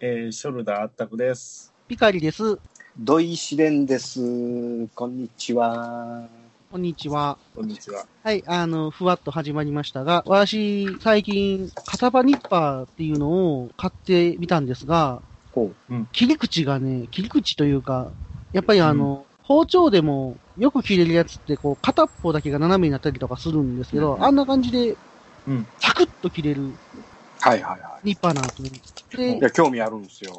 えー、ショルダーあったくです。ピカリです。土井試練です。こんにちは。こんにちは。こんにちは。はい、あの、ふわっと始まりましたが、私、最近、片場ニッパーっていうのを買ってみたんですが、ほ切り口がね、切り口というか、やっぱりあの、包丁でもよく切れるやつって、こう、片っぽだけが斜めになったりとかするんですけど、うんあんな感じでうん、サクッと切れるはいはいはニッパーなんですね。い。や、興味あるんですよ。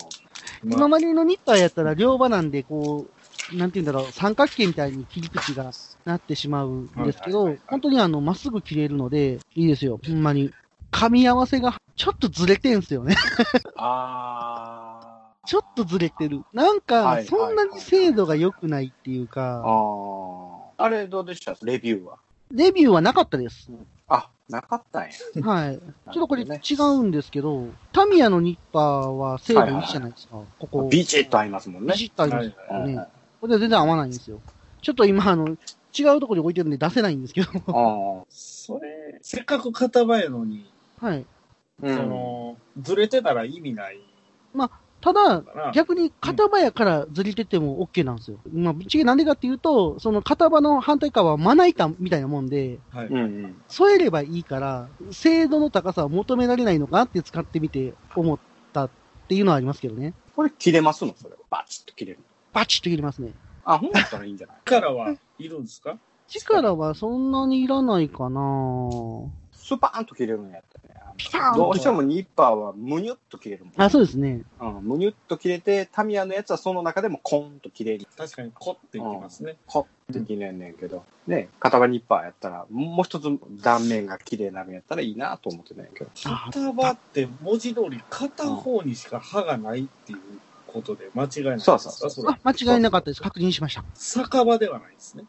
今までのニッパーやったら両刃なんで、こう、なんて言うんだろう、三角形みたいに切り口がなってしまうんですけどはいはいはいはい、本当にあの、まっすぐ切れるので、いいですよ、ほんまに。噛み合わせがちょっとずれてんすよね。あー。ちょっとずれてる。なんはか、いそんなに精度が良くないっていうあか、ー。あれどうでした？レビューは？レビューはなかったです。あ、なかったんや。はい。ちょっとこれ違ね。うんですけど、タミヤのニッパーは精度いいじゃないですか。ここ。ビチッと合いますもんねビ。シッとありますはいよね。うんうんこれは全然合わないんですよ。ちょっと今、あの、違うところに置いてるんで出せないんですけど。あそれ、せっかく型番やのに、はい。ー。その、ずれてたら意味ないただ。逆に型場やからずれてても OK なんですよ。まあ、ぶっちゃけなんでかっていうと、その型場の反対側はまな板みたいなもんで、はい。うんうん。添えればいいから、精度の高さを求められないのかなって使ってみて思ったっていうのはありますけどね。これ切れますの？それ。バチッと切れる。バチッと切りますね。あ、ほんだったらいいんじゃない？力はいるんですか？力はそんなにいらないかなスパーンと切れるんやっ。ピターンとどうしてもニッパーはムニュッと切れるもん。あ、そうですね。うん、むにゅっと切れて、タミヤのやつはその中でもコーンと切れる。確かにコっていきますね。コって切れんねんけど、ね、片場ニッパーやったら、もう一つ断面が綺麗なのやったらいいなと思ってたんやけど。あ型番って文字通り片方にしか刃がないっていうことで間違いないですか？そうそうそあ、間違いなかったです。確認しました。酒場ではないですね。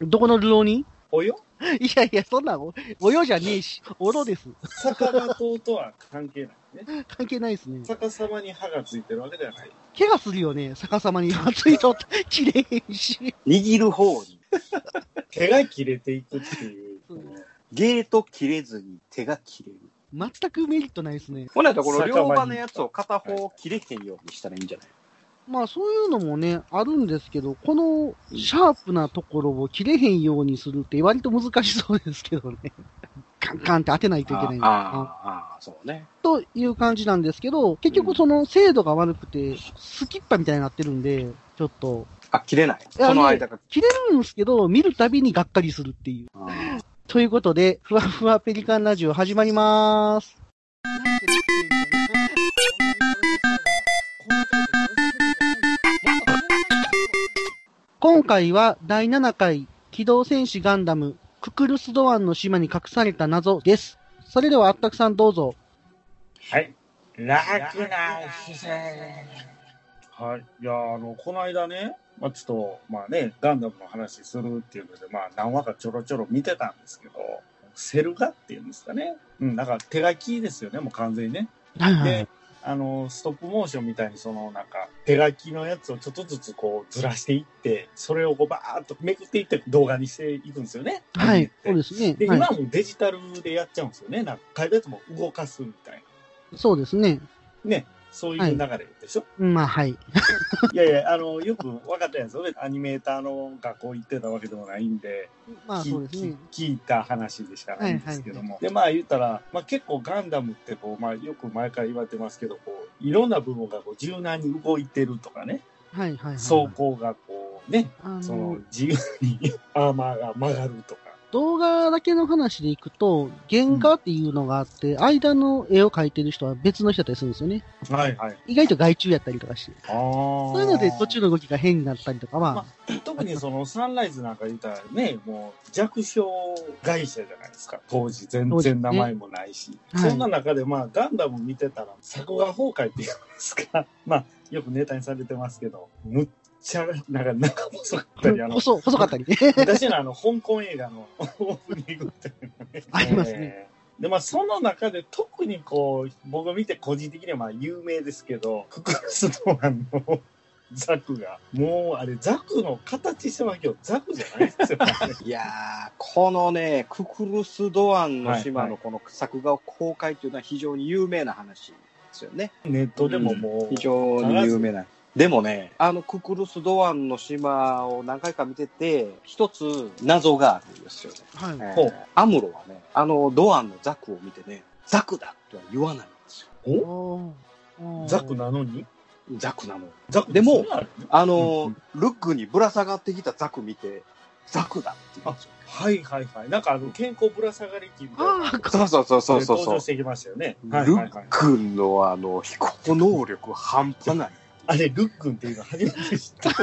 どこのルオに？およ？いやいや、そんなお、およじゃねえし、おろです。酒場島とは関係ないね。関係ないですね。逆さまに刃がついてるわけではない。怪我するよね、逆さまに熱いと切れへんし。握る方に、手が切れていくっていう。うんゲート切れずに手が切れる。全くメリットないですね。ほんならこの両刃のやつを片方切れへんようにしたらいいんじゃない？まあそういうのもね、あるんですけど、このシャープなところを切れへんようにするって割と難しそうですけどね。カンカンって当てないといけないんだああ、ああ、そうね。という感じなんですけど、結局その精度が悪くて、スキッパみたいになってるんで、ちょっと、あ、切れない。やその間が。切れるんですけど、見るたびにがっかりするっていう。ということで、ふわふわペリカンラジオ始まりまーす。回は第7回機動戦士ガンダムククルスドアンの島に隠された謎です。それではあったくさんどうぞ。はい。楽な姿勢。はい。いや、あの、この間ね、まあちょっと、まあね、ガンダムの話するっていうので、まあ何話かちょろちょろ見てたんですけど、セル画っていうんですかね。うん、なんか手書きですよね、もう完全にね。はいはいで、あの、ストップモーションみたいにそのなんか手書きのやつをちょっとずつこうずらしていって、それをこうバーっとめくっていって動画にしていくんですよね。はい、そうですね。で、はい今はもうデジタルでやっちゃうんですよね。なんか書いたやつも動かすみたいそうですね。な。ね。そういう流れでしょ、まあ、はい。い、やいや、あの、よく分かったやつよね。アニメーターの学校行ってたわけでもないんで、まあ、きそうですね。き聞いた話でしかないんですけども。で、まあ言ったら、まあ結構ガンダムってこう、まあよく前から言われてますけど、こう、いろんな部分がこう柔軟に動いてるとかね、はいはい、はい。走行がこう、ね、あのその自由に アーマーが曲がるとか。動画だけの話でいくと、原画っていうのがあって、間の絵を描いてる人は別の人だったりするんですよね。はいはい。意外と外注やったりとかして。ああ。そういうので途中の動きが変になったりとかは、ま特にそのサンライズなんか言ったらね、もう弱小会社じゃないですか。当時全然名前もないし。はいそんな中でまあガンダム見てたら作画崩壊っていうんですか。まあよくネタにされてますけど、むっちゃ、なんか中細かったり、あの、細、細かったりね。昔のあの香港映画の オープニングっていうのね。ありますねえーで、まあ、その中で特にこう、僕が見て個人的にはまあ有名ですけど、ククルスドアンのザクが、もうあれ、ザクの形してますけど、ザクじゃないですよ、ね。いやー、このね、ククルス・ドアンの島はいはのこの作画を公開というのは非常に有名な話ですよね。ネットでももう、非常に有名な。でもね、あのククルス・ドアンの島を何回か見てて、一つ謎があるんですよね。はい。えーアムロはね、あのドアンのザクを見てね、ザクだとは言わないんですよ。おザクなのに？ザクなの。ザクでもあの、うんルックにぶら下がってきたザク見て、ザクだって言うんですよ。はいはいはい。なんかあの、健康ぶら下がり機みたいな。ああ、そうそうそうそうそう登場してきましたよね。はいルッ。クのあの飛行能力半端ない。あれ、ルックンっていうの初めて知った。ル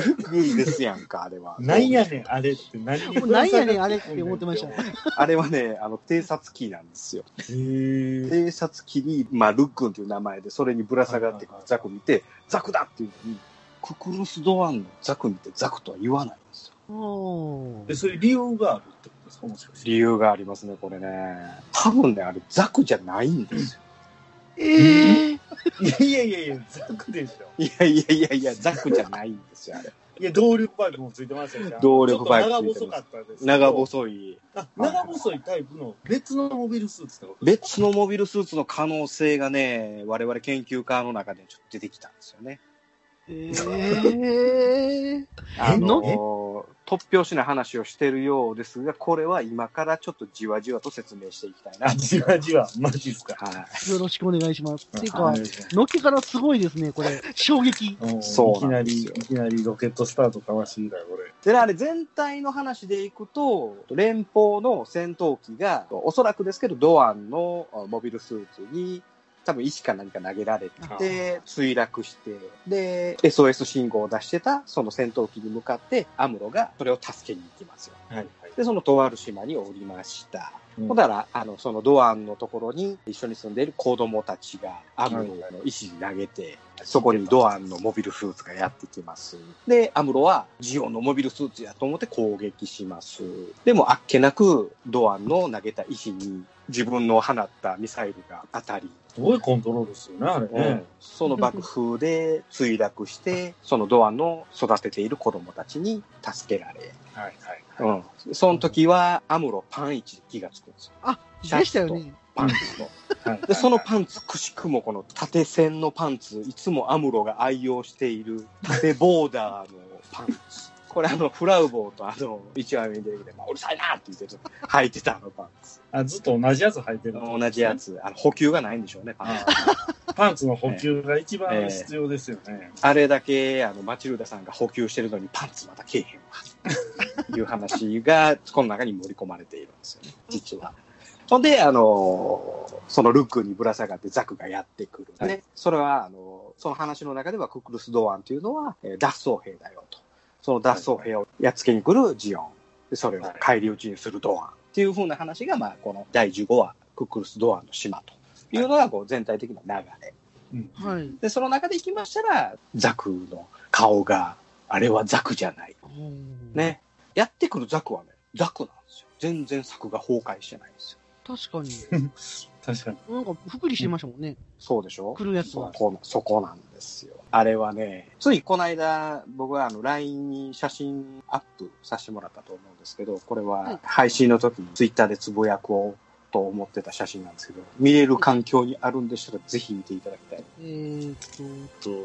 ックンですやんか、あれは。なんやねん、あれって何にもうなんやねんあれって思ってましたね。あれはね、あの、偵察機なんですよ。偵察機に、まあ、ルックンっていう名前で、それにぶら下がってくるザク見て、ザクだっていうのに、ククルス・ドアンのザク見てザクとは言わないんですよ。で、そういう理由があるってことですか？もしかして。理由がありますね、これね。多分ね、あれザクじゃないんですよ。ええいやいやいやいや、ザクでしょ。いやいやいやいや、ザクじゃないんですよ、あれ。いや、動力パイプもついてましたし、動力パイプ長細かったです。長細い。あ、長細いタイプの別のモビルスーツってこと？別のモビルスーツの可能性がね、我々研究家の中でちょっと出てきたんですよね。ええあの？の、突拍子な話をしてるようですが、これは今からちょっとじわじわと説明していきたいなあ、。じわじわ、マジっすか。はい。よろしくお願いします。っていうかはい、のっけからすごいですね、これ。衝撃。うんそういきなんり、いきなりロケットスタートかわしいだよ、これ。でね、あれ全体の話でいくと、連邦の戦闘機が、おそらくですけど、ドアンのあモビルスーツに、多分石か何か投げられて、墜落して、で、SOS 信号を出してた、その戦闘機に向かって、アムロがそれを助けに行きますよ。はいはい。で、そのとある島に降りました。うんほんだら、あの、そのドアンのところに一緒に住んでいる子供たちがアムロの石に投げて、そこにドアンのモビルスーツがやってきます。で、アムロはジオンのモビルスーツやと思って攻撃します。でもあっけなくドアンの投げた石に自分の放ったミサイルが当たり、すごいコントロールですよね、あれね。その爆風で墜落して、そのドアンの育てている子供たちに助けられ、はいはい。うん。その時はアムロパンイチで気がつくんですよ。あ、でしたよね。パンツの。はいで、そのパンツ、くしくもこの縦線のパンツ、いつもアムロが愛用している縦ボーダーのパンツ。これあの、フラウボーとあの、一話目に出てきて、まあ、うるさいなって言ってちょっと履いてたあのパンツ。あ、ずっと同じやつ履いてる。同じや。つ。あの、補給がないんでしょうね、パンツ。あパンツの補給が一番必要ですよね。あれだけ、あの、マチルダさんが補給してるのにパンツまだけえへんわ。いう話が、この中に盛り込まれているんですよね、実は。ほんで、あのそのルックにぶら下がってザクがやってくる。ね。それは、あのその話の中ではククルス・ドアンというのは、えー脱走兵だよと。その脱走兵をやっつけに来るジオン。でそれを返り討ちにするドアン。っていう風な話が、まあ、この第15話、ククルス・ドアンの島というのが、こう、全体的な流れ。うんはい。で、その中で行きましたら、ザクの顔が、あれはザクじゃない。うん。ね。やってくるザクはね、ザクなんですよ。全然作が崩壊してないんですよ。確かに。確かに。なんか、ふくりしてましたもんね。そうでしょ？来るやつそは。こそこなんですよ。あれはね、ついこの間、僕はあの LINE に写真アップさせてもらったと思うんですけど、これは配信の時に Twitter でつぶやこうと思ってた写真なんですけど、見れる環境にあるんでしたらぜひ見ていただきたい。えーっと、と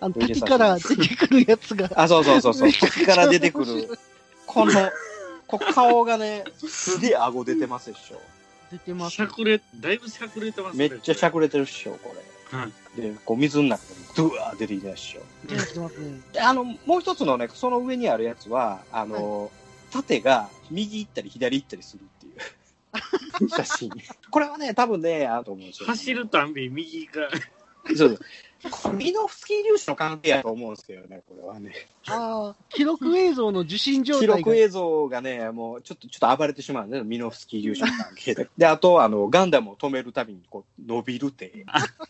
あの、滝から出てくるやつが。あ、そうそうそうそう。時から出てくる。この、こ顔がね、すげえ顎出てますでしょ。出てます。しゃくれ、だいぶしゃくれてますめっちゃしゃくれてるっしょ、これ。はいで、こう水の中でドゥワー出てきたっしょ。出てますね。であの、もう一つのね、その上にあるやつは、あの、縦が右行ったり左行ったりするっていう 写真。これはね、多分ね、あると思うんですよ。走るたんび右が。そうそう。これミノフスキー粒子の関係やと思うんですけどね、これはね。ああ、記録映像の受信状記態が。録映像がね、もうちょっと、ちょっと暴れてしまうんで、ミノフスキー粒子の関係で。で、あと、あの、ガンダムを止めるたびに、こう、伸びるって、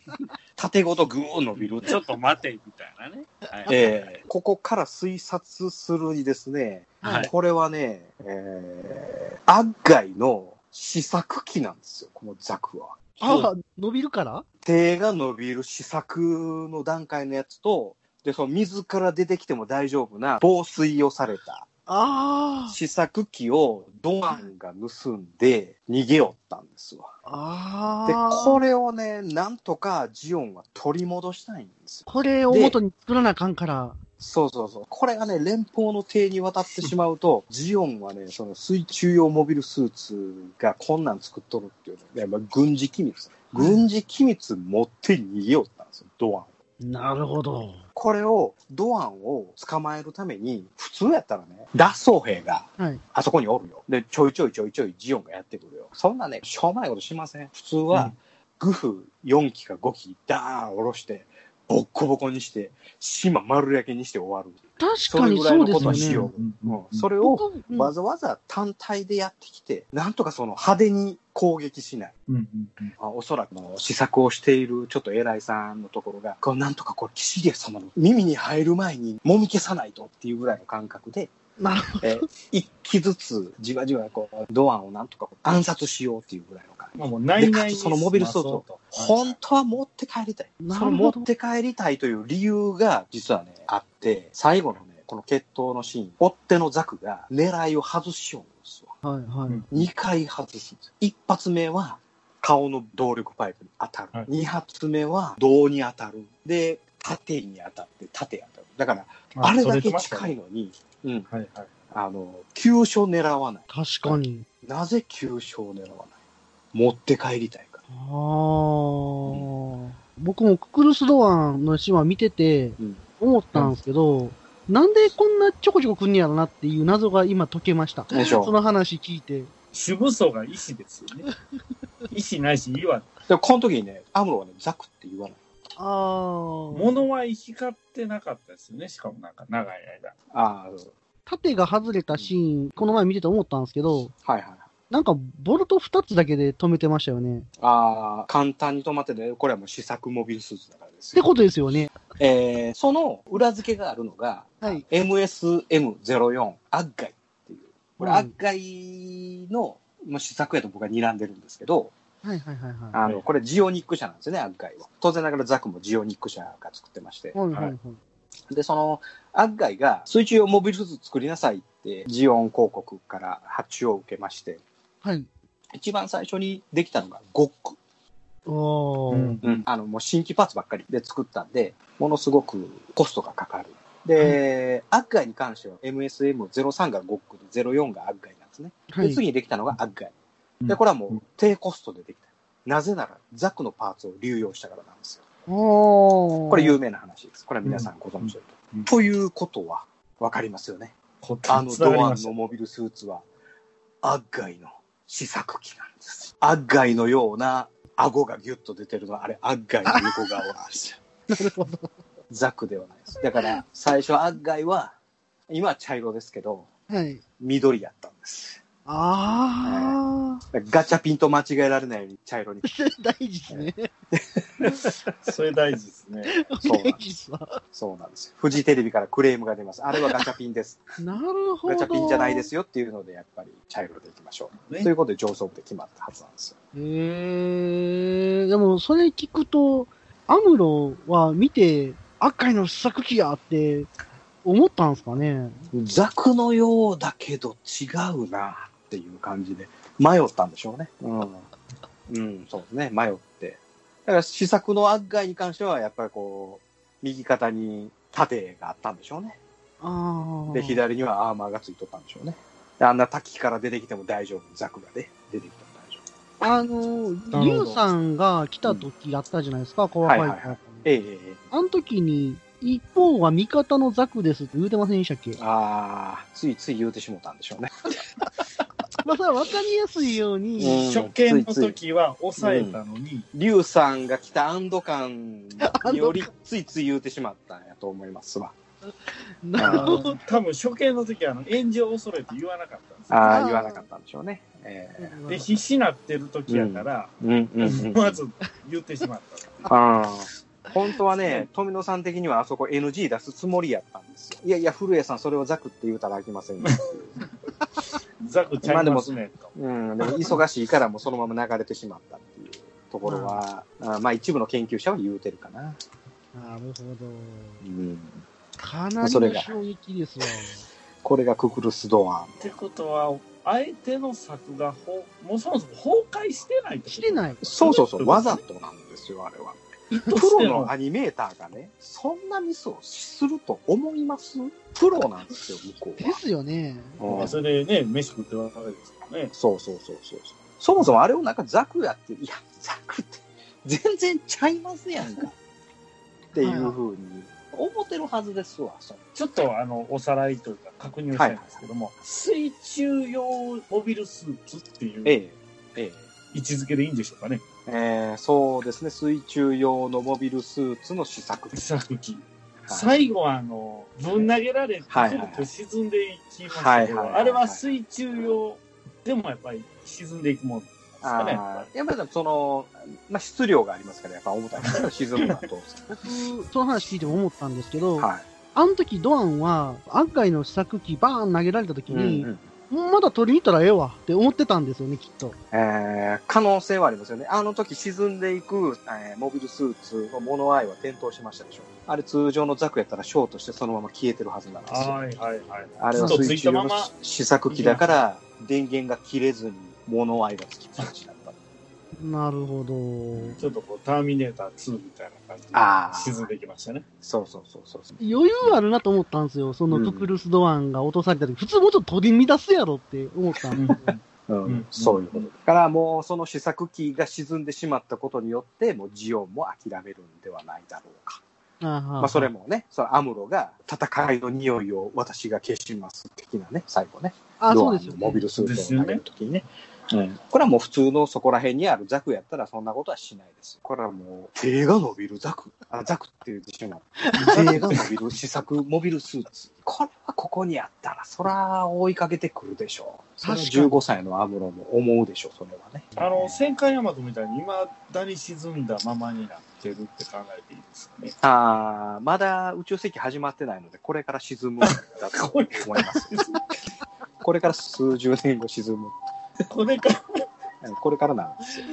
縦ごとぐー伸びるってちょっと待て、みたいなね。はいえーここから推察するにですね、はいこれはね、えー、アッガイの試作機なんですよ、このザクは。ああ、伸びるから？手が伸びる試作の段階のやつと、で、その水から出てきても大丈夫な防水をされたあ試作機をドアンが盗んで逃げよったんですわ。あ。で、ああ。これをね、なんとかジオンは取り戻したいんですよ。これを元に作らなあかんから。そうそうそう。これがね、連邦の手に渡ってしまうと、ジオンはね、その水中用モビルスーツがこんなん作っとるっていうね、まあ、軍事機密。軍事機密持って逃げよったんですよ、ドアン。なるほど。これを、ドアンを捕まえるために、普通やったらね、脱走兵がはい。あそこにおるよ。で、ちょいちょいちょいちょいジオンがやってくるよ。そんなね、しょうもないことしません。普通は、うんグフ4機か5機ダーン下ろして、ボッコボコにして、島丸焼けにして終わる。確そかにれぐらいのこそうですよね。とをしようそれをわざわざ単体でやってきて、なんとかその派手に攻撃しない。うんうんうんあおそらくの試作をしているちょっと偉いさんのところが、こうなんとかこれ、キシリア様の耳に入る前にもみ消さないとっていうぐらいの感覚で、なるほえー一機ずつじわじわこうドアンをなんとか暗殺しようっていうぐらいの。まあもう内々にでかつそのモビルスーツを本当は持って帰りたい。その持って帰りたいという理由が実はね、あって、最後のね、この決闘のシーン、追っ手のザクが狙いを外しようんですわ。ど。はいはい。うん2回外すんですよ。一発目は顔の動力パイプに当たる。はい二発目は胴に当たる。で、縦に当たって、縦当たる。だから、あれだけ近いのに、うん、はいはい。あの、急所狙わない。確かに。なぜ急所を狙わない持って帰りたいから。ああ、僕もククルスドアンの島見ててうん、思ったんですけど、なんでこんなちょこちょこ来んねやろなっていう謎が今解けました。でしょその話聞いて。主武装が石ですよね。石ないし岩。でもこの時にね、アムロはね、ザクって言わない。ああ。物は石買ってなかったですよね。しかもなんか長い間。ああ、縦が外れたシーン、この前見てて思ったんですけど、はいはい。なんかボルト2つだけで止めてましたよね。ああ、簡単に止まってね、これはもう試作モビルスーツだからですよ。ってことですよね。えー、その裏付けがあるのが、はい。MSM04 アッガイっていう。これ、はいアッガイの、まあ、試作やと僕は睨んでるんですけど、はいはいはいはい。あの、これジオニック社なんですよね、アッガイは。当然ながらザクもジオニック社が作ってまして。はいはいはい。で、その、アッガイが水中用モビルスーツ作りなさいって、ジオン広告から発注を受けまして、はい。一番最初にできたのがゴック。おー。うんうん、あの、もう新規パーツばっかりで作ったんで、ものすごくコストがかかる。で、アッガイに関しては MSM03 がゴックで04がアッガイなんですね。で、はい。次にできたのがアッガイ。うんで、これはもう低コストでできた。なぜなら、ザクのパーツを流用したからなんですよ。これ有名な話です。これは皆さんご存知だと。うんということは、わかりますよね。あのドアンのモビルスーツは、アッガイの試作機なんです。アッガイのような顎がギュッと出てるのは、あれ、アッガイの横顔なんですよ。なるほど。ザクではないです。だから、最初アッガイは、今は茶色ですけど、はい。緑やったんです。あだからガチャピンと間違えられないように茶色に。ー。大事ですね。それ大事ですね。そうなん大事っすわ。そうなんですよ。フジテレビからクレームが出ます。あれはガチャピンです。なるほど。ガチャピンじゃないですよっていうので、やっぱり茶色でいきましょう。ねということで上層部で決まったはずなんですよ。へえー、でもそれ聞くと、アムロは見て、赤いの試作機やって思ったんですかね。ザクのようだけど違うなっていう感じで迷ったんでしょうね。うん。うん、そうですね。迷って。だから試作のアッガイに関しては、やっぱりこう、右肩に盾があったんでしょうね。ああ。で、左にはアーマーがついとったんでしょうね。であんな滝から出てきても大丈夫。ザクがね、出てきても大丈あの、リュウさんが来た時あったじゃないですか、コアファイター。はいはい夫。ええあの時に、一方は味方のザクですって言うてませんでしたっけ？え。ああ、ついつい言うてしもたんでしょうね。まあ、それは分かりやすいように、うん初見の時は抑えたのに、リュウさんが来た安堵感によりついつい言うてしまったんやと思いますわ。なるほど。多分初見の時はあの炎上を恐れて言わなかったんですよ。ああ、言わなかったんでしょうね。えで、必死になってる時やから、えうんうんうん。まず言ってしまった。ああ。本当はね、富野さん的にはあそこ NG 出すつもりやったんですよ。いやいや、古谷さんそれをザクって言うたらあきませんよっていう。ザクちゃいますね、と。うん、でも忙しいからもうそのまま流れてしまったっていうところは、あまあ一部の研究者は言うてるかな。なるほど。うん。かなりそれがの衝撃ですわ。これがククルス・ドアン。ってことは、相手の作がほもうそもそも崩壊してないってこと？してない。そうそうそう、わざとなんですよ、あれは。プロのアニメーターがね、そんなミスをすると思います？プロなんですよ、向こうは。ですよね。うんそれでね、飯食ってるわけですからね。そうそうそうそう。そもそもあれをなんかザクやって、いや、ザクって全然ちゃいますやんか。っていうふうに思ってるはずですわ、ちょっとあの、おさらいというか確認をしたいんですけども、水中用モビルスーツっていうええ、ええ。位置づけでいいんでしょうかね。えー、そうですね、水中用のモビルスーツの試作機。試作機。はい最後はあの、ぶん投げられて、はいはいはいくるくる沈んでいきましたけど、あれは水中用でもやっぱり沈んでいくもんですかね。やっぱりその、まあ、質量がありますから、やっぱ重たい沈むのは当然。僕、その話聞いても思ったんですけど、はい。あの時ドアンは、案外の試作機バーン投げられた時に、うんうんまだ取りに行ったらええわって思ってたんですよね、きっと。えー可能性はありますよね。あの時沈んでいく、えーモビルスーツの物合いは点灯しましたでしょ。あれ通常のザクやったらショートしてそのまま消えてるはずなんですよ。はいはいはい。あれは水中の試作機だから、電源が切れずに物合いがつきっぱなした。なるほど。ちょっとこう、ターミネーター2みたいな感じで沈んでいきましたね。そうそうそうそうそう。余裕あるなと思ったんですよ。そのうんククルスドアンが落とされた時、普通もうちょっと取り乱すやろって思ったんですよ。うんうんそういうこと。だからもうその試作機が沈んでしまったことによって、もうジオンも諦めるんではないだろうか。ままあそれもね、そのアムロが戦いの匂いを私が消します的なね、最後ね。あ、ドアそうですよ、ね。ンのモビルスーツを投げるときにね。うんこれはもう普通のそこら辺にあるザクやったらそんなことはしないです。これはもう手が伸びるザク。あ、ザクって言ってしまう。手が伸びる試作モビルスーツ。これはここにあったら、そら追いかけてくるでしょう。確かに15歳のアムロも思うでしょう、それはね。あの、戦艦ヤマトみたいに未だに沈んだままになってるって考えていいですかね。あーまだ宇宙世紀始まってないので、これから沈むんだと思います。これから数十年後沈む。これか、うんこれからなんですよ。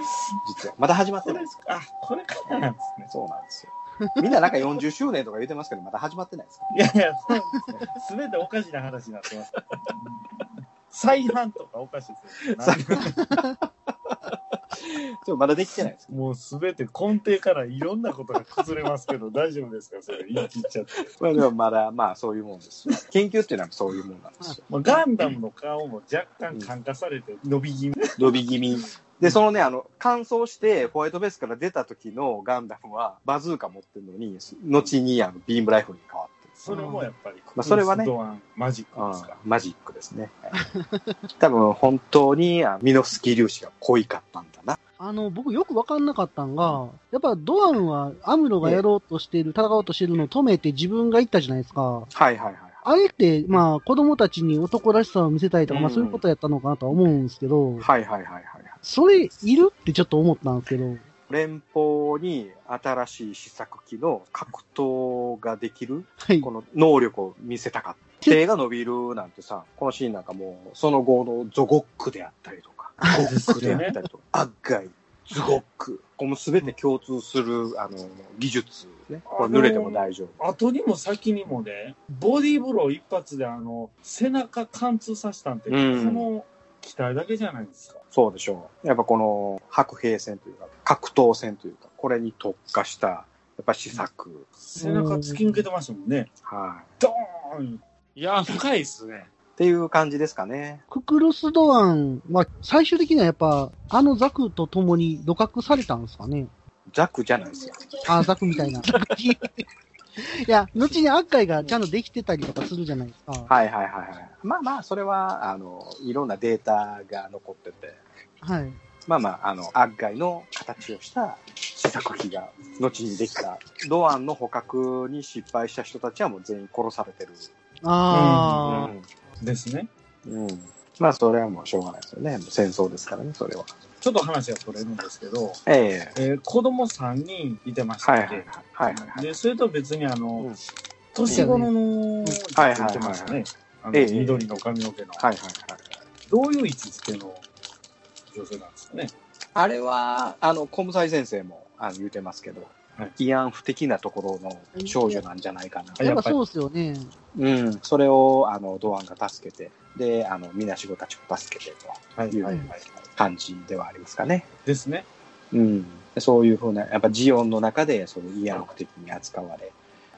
実は。まだ始まってないです。あ、これからなんですね。そうなんですよ。みんななんか40周年とか言ってますけど、まだ始まってないですから。いやいや、そうですね。すべておかしな話になってます。再販とかおかしいですよ。再そうまだできてないです。もうすべて根底からいろんなことが崩れますけど、大丈夫ですか？それ言い切っちゃって。まあでもまだ、まあそういうもんですよ。研究っていうのはそういうもんなんですよ。まあ、ガンダムの顔も若干感化されて伸び気味。伸び気味。で、そのね、あの、乾燥してホワイトベースから出た時のガンダムはバズーカ持ってるのに、後にあのビームライフルに変わってる。それもやっぱり、まあそれはねマジックですうんか。マジックですね。はい多分本当にあミノフスキー粒子が濃いかったんだな。あの、僕よくわかんなかったんが、やっぱドアンはアムロがやろうとしている、戦おうとしてるのを止めて自分が行ったじゃないですか。はいはいはいはい。あれって、まあ、子供たちに男らしさを見せたいとか、まあうんそういうことやったのかなとは思うんですけど、はいはいはいはい。それいるってちょっと思ったんですけど、連邦に新しい試作機の格闘ができるはい。この能力を見せたかった。手が伸びるなんてさ、このシーンなんかもう、その後のゾゴックであったりとか、ゴックであったりとか、アッガイ、ズゴック、この全て共通する、あの、技術、ね。これ濡れても大丈夫。後にも先にもね、ボディーブロー一発であの、背中貫通させたんって、うんこの機体だけじゃないですか。そうでしょう。やっぱこの白兵戦というか、格闘戦というか、これに特化した、やっぱ試作。背中突き抜けてましたもんね。はい。ドーンいや、深いっすね。っていう感じですかね。ククルスドアンは最終的にはやっぱ、あのザクと共に土角されたんですかね？ザクじゃないですよ。あ、ザクみたいな。いや、後にアッカイがちゃんとできてたりとかするじゃないですか。はいはいはいはい。まあまあ、それは、あの、いろんなデータが残ってて、はい。まあまあ、あの、アッガイの形をした試作機が後にできた。ドアンの捕獲に失敗した人たちはもう全員殺されてる。あですね。うん。うん。まあ、それはもうしょうがないですよね。戦争ですからね、それは。ちょっと話が取れるんですけど、えええー子供3人いてましたはいはいはい。はいはいはい。で、それと別にあの、うん年頃の、はいはい言ってましたね。あの、ええ緑の髪の毛の。はいはいはい。どういう位置づけの女性なんですかね？あれは、あの、コムサイ先生もあの言うてますけど、慰安婦的なところの少女なんじゃないかな。あやっぱそうですよね。うん。それを、あの、ドアンが助けて、で、あの、みなしごたちを助けてはいという。感じではありますかね。ですね。うん。でそういうふうな、やっぱジオンの中で、その慰安婦的に扱われ、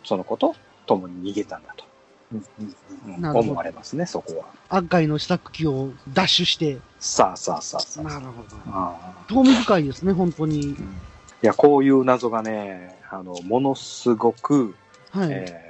その子と共に逃げたんだと、うんうんうんなるほど思われますね、そこは。悪海の試作機をダッシュして。さあさあさあさあ。なるほど。ああ興味深いですね、本当に。いや、こういう謎がね、あの、ものすごく、はい。えー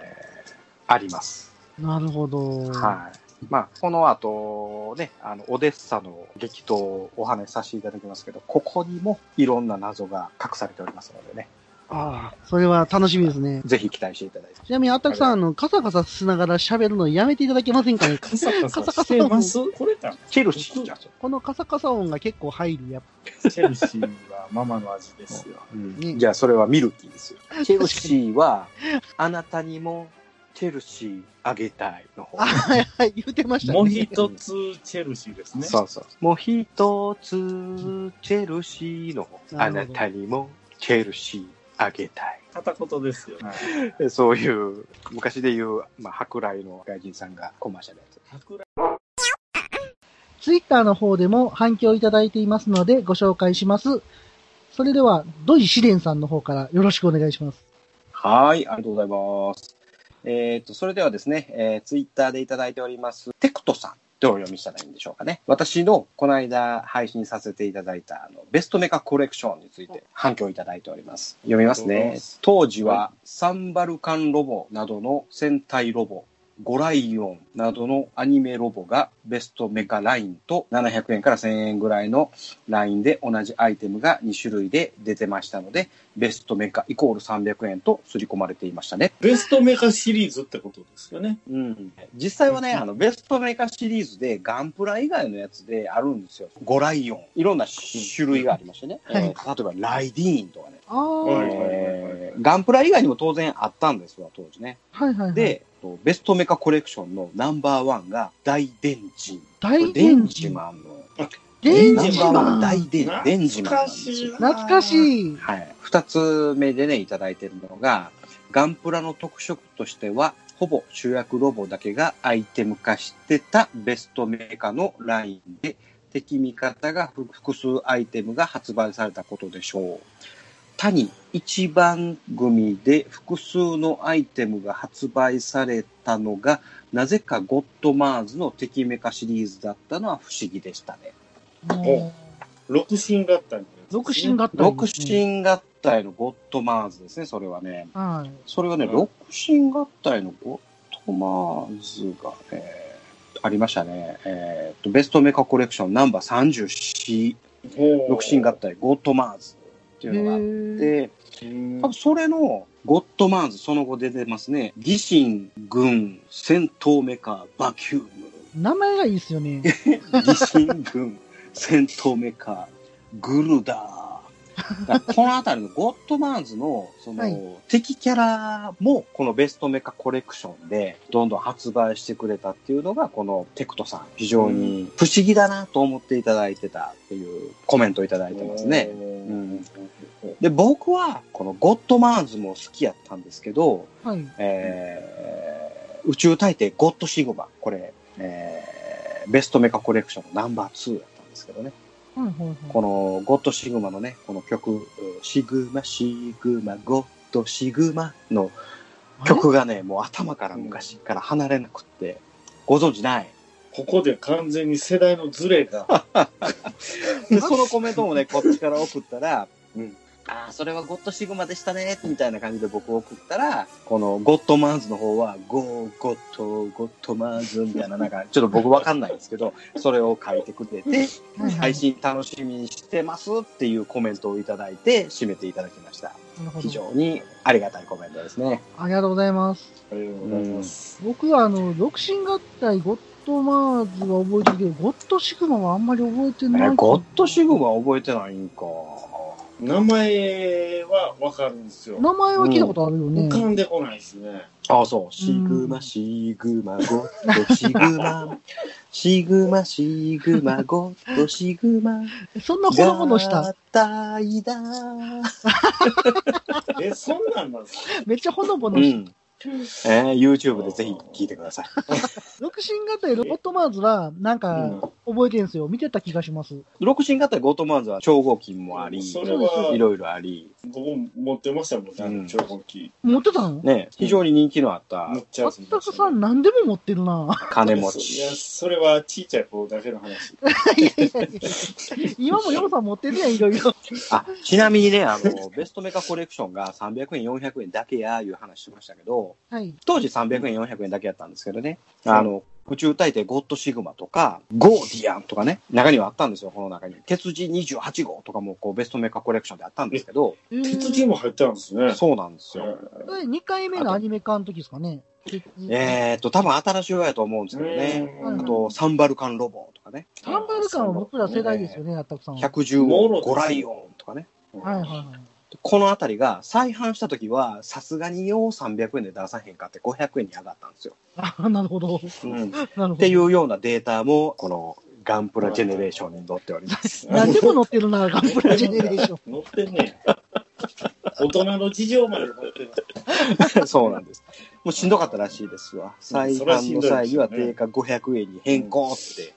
あります。なるほど。はい。まあ、この後、ね、あの、オデッサの激闘をお話しさせていただきますけど、ここにもいろんな謎が隠されておりますのでね、ああ、それは楽しみですね。ぜひ期待していただいて。ちなみに、あったくさん、あの、カサカサしながら喋るのやめていただけませんかね？カサカサしてますこれか。チェルシーじゃん。このカサカサ音が結構入るやチェルシーはママの味ですよ。ねじゃあ、それはミルキーですよ。チェルシーは、あなたにも、チェルシーあげたいの方あ、。はいはい、言ってましたね。もう一つチェルシーですね。そうそう。もう一つ、チェルシーの方。あなたにも、チェルシーあげたい。片言ですよ。で そういう、昔で言う、まあ、舶来の外人さんがコマーシャルやってる桜ツイッターの方でも反響いただいていますのでご紹介します。それでは、土井試練さんの方からよろしくお願いします。はい、ありがとうございます。えっ、と、それではですね、えー、ツイッターでいただいております、テクトさん。どうお読みしたらいいんでしょうかね。私のこの間配信させていただいたあのベストメカコレクションについて反響いただいております。読みますね。当時はサンバルカンロボなどの戦隊ロボ、ゴライオンなどのアニメロボがベストメカラインと700円から1000円ぐらいのラインで同じアイテムが2種類で出てましたので、ベストメカイコール300円と刷り込まれていましたね。ベストメカシリーズってことですよね。うん、実際はね、あの、ベストメカシリーズでガンプラ以外のやつであるんですよ。ゴライオン。いろんな種類がありましてね。はいえー例えば、ライディーンとかね。ああ、はいはいえーガンプラ以外にも当然あったんですわ、当時ね。はいはい。、で、とベストメカコレクションのナンバーワンが大電人。大電池。ジマンの。電池ナンバーワンがマン。大電デンジマンなんですよ。懐かしい。はい。二つ目でね、いただいてるのが、ガンプラの特色としては、ほぼ主役ロボだけがアイテム化してたベストメーカーのラインで、敵味方が複数アイテムが発売されたことでしょう。他に一番組で複数のアイテムが発売されたのが、なぜかゴッドマーズの敵メカシリーズだったのは不思議でしたね。も六神合体のやつですねう、独身合体、六。神合体のゴッドマーズですね、それはね。はい。それがね、うん六神合体のゴッドマーズがね、ありましたね。えーと、ベストメカコレクションナンバー34、六神合体ゴッドマーズっていうのがあっへて、多分それのゴッドマーズその後出てますね。義神軍戦闘メカバキューム。名前がいいですよね。義神軍戦闘メカグルダー。このあたりのゴッドマンズの、その、はい敵キャラも、このベストメカコレクションで、どんどん発売してくれたっていうのが、このテクトさん、非常に不思議だなと思っていただいてたっていうコメントをいただいてますね。うんで、僕は、このゴッドマンズも好きやったんですけど、はい。えー宇宙大帝ゴッドシグマ、これ、えーベストメカコレクションのナンバー2やったんですけどね。はいはいはい。このゴッドシグマのね、この曲、シグマ、シグマ、ゴッドシグマの曲がね、もう頭から昔から離れなくって、ご存知ない？ここで完全に世代のズレが。で、そのコメントもね、こっちから送ったら、うん。ああ、それはゴッドシグマでしたね、みたいな感じで僕送ったら、このゴッドマーズの方は、ゴー、ゴッド、ゴッドマーズみたいな、なんか、ちょっと僕わかんないんですけど、それを書いてくれて、配信楽しみにしてますっていうコメントをいただいて、締めていただきました。非常にありがたいコメントですね。ありがとうございます。ありがとうございます。僕はあの、六神合体、ゴッドマーズは覚えてるけど、ゴッドシグマはあんまり覚えてない。えゴッドシグマ覚えてないんか。名前はわかるんですよ。名前は聞いたことあるよね。浮かんでこないですね。あ、そう。シグマ、シグマ、ゴッド、シグマ、シグマ、シグマ、ゴッド、シグマ、そんなほのぼのした、合体だ。え、そんなんなんですか？めっちゃほのぼのし。えー、YouTube でぜひ聞いてください。六神合体ゴッドマーズは、なんか、覚えてるんですよ。見てた気がします。六神合体ゴッドマーズは超合金もあり、それはいろいろあり、僕も持ってましたもんね、超合金。持ってたの？ね、非常に人気のあった持っちゃうあったくさん何でも持ってるな。金持いや、ち。それはちっちゃい子だけの話。いやいやいや今もヨロさん持ってるやん、いろいろ。あ、ちなみにね、あの、ベストメカコレクションが300円、400円だけや、いう話しましたけど、はい。当時300円、400円だけやったんですけどね、あの、宇宙大帝ゴッドシグマとか、ゴーディアンとかね、中にはあったんですよ、この中に。鉄人28号とかも、こう、ベストメカコレクションであったんですけど、えー鉄人も入ってたんですね。そうなんですよ。それ2回目のアニメ化の時ですかね？えーっと、多分新しいやと思うんですけどね。うんあと、サンバルカンロボとかね、サンバルカンは僕ら世代ですよね、あったくさんは。110号ゴライオンとかね。はいはいはい。このあたりが再販した時は、さすがによう300円で出さへんかって500円に上がったんですよ。あ、なるほど。うん なるほど。っていうようなデータも、このガンプラジェネレーションに載っております。何でも載ってるな、ガンプラジェネレーション？乗ってんね。大人の事情まで乗ってる。そうなんです。もうしんどかったらしいですわ。再販の際には定価500円に変更って、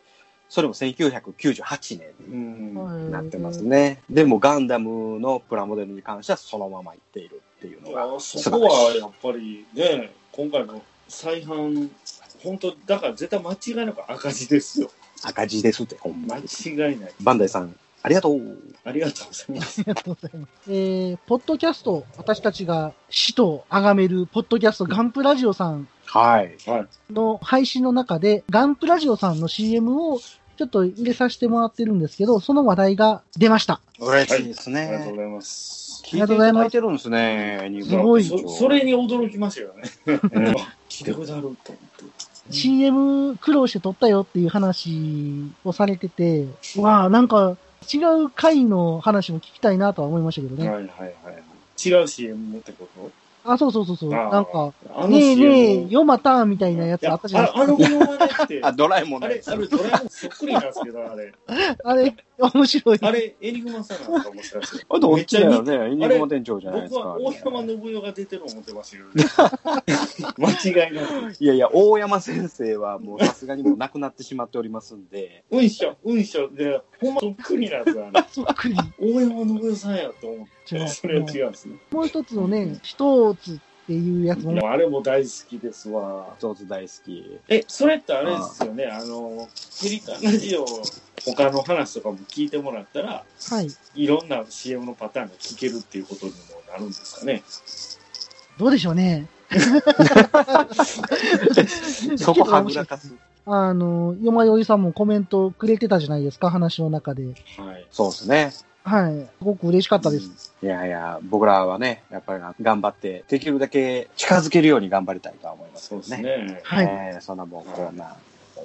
それも1998年うん。になってますね。でもガンダムのプラモデルに関してはそのままいっているっていうのがあそこはやっぱりね、今回の再販、本当だから絶対間違いなく赤字ですよ。赤字ですって、ほんま間に。違いない。バンダイさん、ありがとう。ありがとうございます。ありがとうございます。えー、ポッドキャスト、私たちが死と崇めるポッドキャスト、ガンプラジオさんはい。はい。の配信の中で、ガンプラジオさんの CM をちょっと入れさせてもらってるんですけど、その話題が出ました。嬉しいですね。ありがとうございます。聞いていただいてるんですね、すごいそそれに驚きましたよね。うん 聞いてくださると思って。CM 苦労して撮ったよっていう話をされてて、うわあなんか違う回の話も聞きたいなとは思いましたけどね。はいはいはい。違う CM ってこと？あ、そうそうそうそう。あーなんか、あのねえ CM ねえ、ヨマターンみたいなやつあったじゃないああのものって、あ、ドラえもんあれ、あれ、ドラえもんそっくりなんですけど、あれ。あれ、面白い。あれ、エニグマさんなのかもしれないですあどっちだよね。エニグマ店長じゃないですか。僕は大山信代が出てる思ってましたけど、間違いなく。いやいや、大山先生はもうさすがにもう亡くなってしまっておりますんで、うんしょ、うんしょで、ほんまそっくりなんですよ、あれ。そっくり。大山信代さんやと思って、違う それは違うんですね。もう一つのね、一つっていうやつもあれも大好きですわ。一つ大好き。え、それってあれですよね、あの、ペリカンラジオ、他の話とかも聞いてもらったら、はい。いろんな CM のパターンが聞けるっていうことにもなるんですかね。どうでしょうね。そこはぐらかす。あの、よまよいさんもコメントくれてたじゃないですか、話の中で。はい。そうですね。はい。すごく嬉しかったです。いやいや、僕らはね、やっぱり頑張って、できるだけ近づけるように頑張りたいとは思いますそうですけどね。ね。はいえーそんなもう、こんな、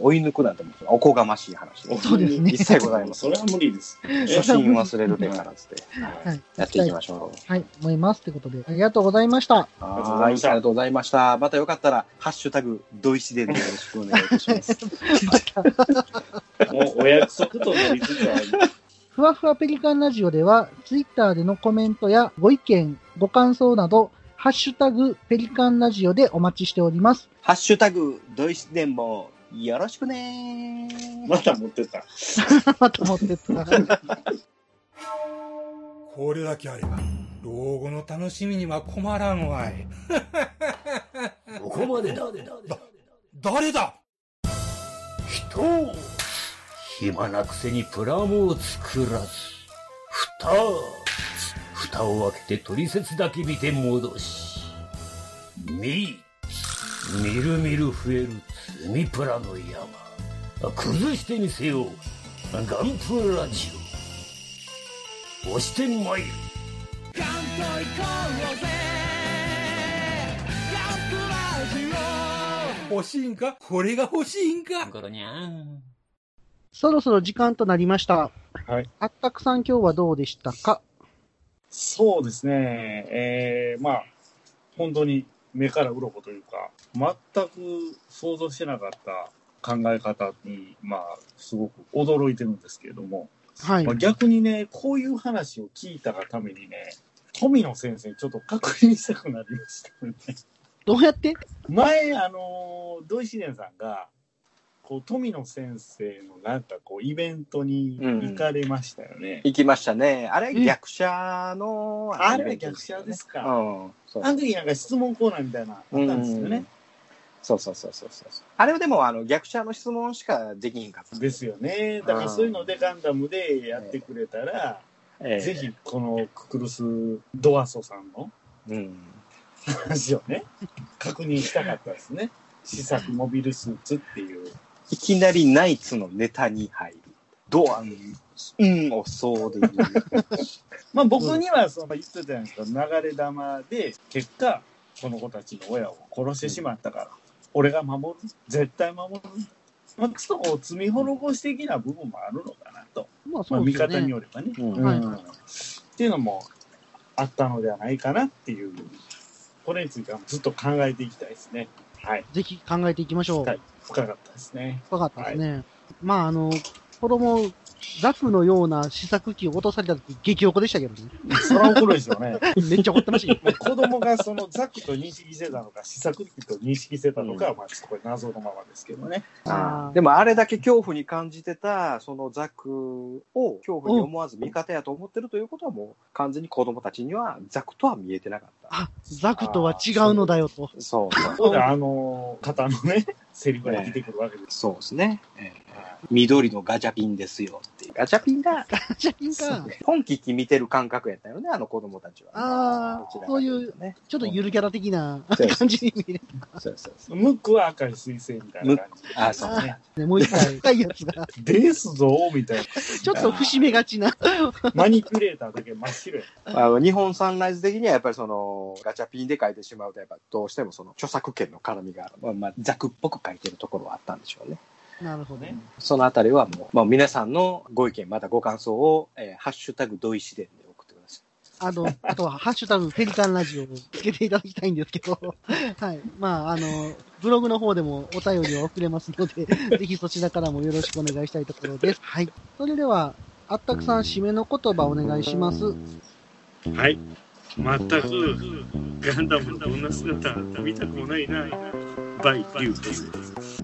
追い抜くなんておこがましい話です。そうですね一切ございません。それは無理です。初心忘れるべからつって、はい。やっていきましょう。はい、思います。ということで、ありがとうございました。ありがとうございました。またよかったら、ハッシュタグ、ドイシデでよろしくお願いいたします。もうお約束となりつつある。ふわふわペリカンラジオでは、ツイッターでのコメントやご意見、ご感想など、ハッシュタグペリカンラジオでお待ちしております。ハッシュタグ、ドイシデも、よろしくねまた持ってた。また持ってった。これだけあれば、老後の楽しみには困らんわい。ここまでだ。誰だ？人を暇なくせにプラモを作らず、蓋、蓋を開けて取説だけ見て戻し、み、みるみる増える積みプラの山。崩してみせよう。ガンプラジオ。押してまいる。欲しいんか？これが欲しいんか？ゴロニャン。そろそろ時間となりました。はい。あったくさん今日はどうでしたか？そうですね。えー、まあ、本当に目から鱗というか、全く想像してなかった考え方に、まあ、すごく驚いてるんですけれども、はいまあ、。逆にね、こういう話を聞いたがためにね、富野先生にちょっと確認したくなりましたね。どうやって？前、あの、土井紫蓮さんが、こう、富野先生のなんかこう、イベントに行かれましたよね。行きましたね。あれ、え逆者の、あれは逆者ですか。うん。そうあの時なんか質問コーナーみたいなのあったんですよね。そうそうそうそうそう。あれはでも、あの、逆者の質問しかできひんかった。ですよね。だからそういうのでガンダムでやってくれたら、ええぜひこのククルス・ドアソさんのうん。話をね、確認したかったですね。試作モビルスーツっていう。いきなりナイツのネタに入る。ドアに、うんをそうで言う。まあ僕にはその言ってたじゃないですか、流れ弾で、結果、この子たちの親を殺してしまったから、俺が守る。絶対守る。まあ、ちょっと罪滅ぼし的な部分もあるのかなと。まあまあ、そうですよね見方に。よればね。うんはいっていうのもあったのではないかなっていう、これについてはずっと考えていきたいですね。はい。ぜひ考えていきましょう。はい深かったですね。深かったですね。まああの、子供、ザクのような試作機を落とされた時、激怒でしたけどね。それは怒るでしょうね。めっちゃ怒ってました子供がそのザクと認識してたのか、試作機と認識してたのかは、まあちょっとこれ謎のままですけどね。でもあれだけ恐怖に感じてた、そのザクを恐怖に思わず味方やと思ってるということはもう完全に子供たちにはザクとは見えてなかった。あ、ザクとは違うのだよと。そうそう。ここであの方のね、セリフが出てくるわけです。そうですね。ええ緑のガチャピンですよっていう。ガチャピンがガチャピンか。本気機見てる感覚やったよね、あの子供たちは。あーどちらかとそういう。ちょっとゆるキャラ的な感じに見える。そうそうそう。ムックは赤い彗星みたいな感じで。あそうね。ね、もう一回、深いやつが、ですぞみたいな。ちょっと節目がちな。マニピュレーターだけ真っ白や。あの日本サンライズ的にはやっぱりそのガチャピンで書いてしまうとやっぱどうしてもその著作権の絡みがある、まあ、まあザクっぽく書いてるところはあったんでしょうね。なるほど。ねそのあたりはもう、まあ、皆さんのご意見またご感想を、えーハッシュタグ同意視点で送ってください。あの、あとは、ハッシュタグ、ペリカンラジオをつけていただきたいんですけど、はい。まあ、あの、ブログの方でもお便りを送れますので、ぜひそちらからもよろしくお願いしたいところです。はい。それでは、あったくさん、締めの言葉お願いします。はい。全くガンダムのどんな姿見たくもないな。バイ・リュウです。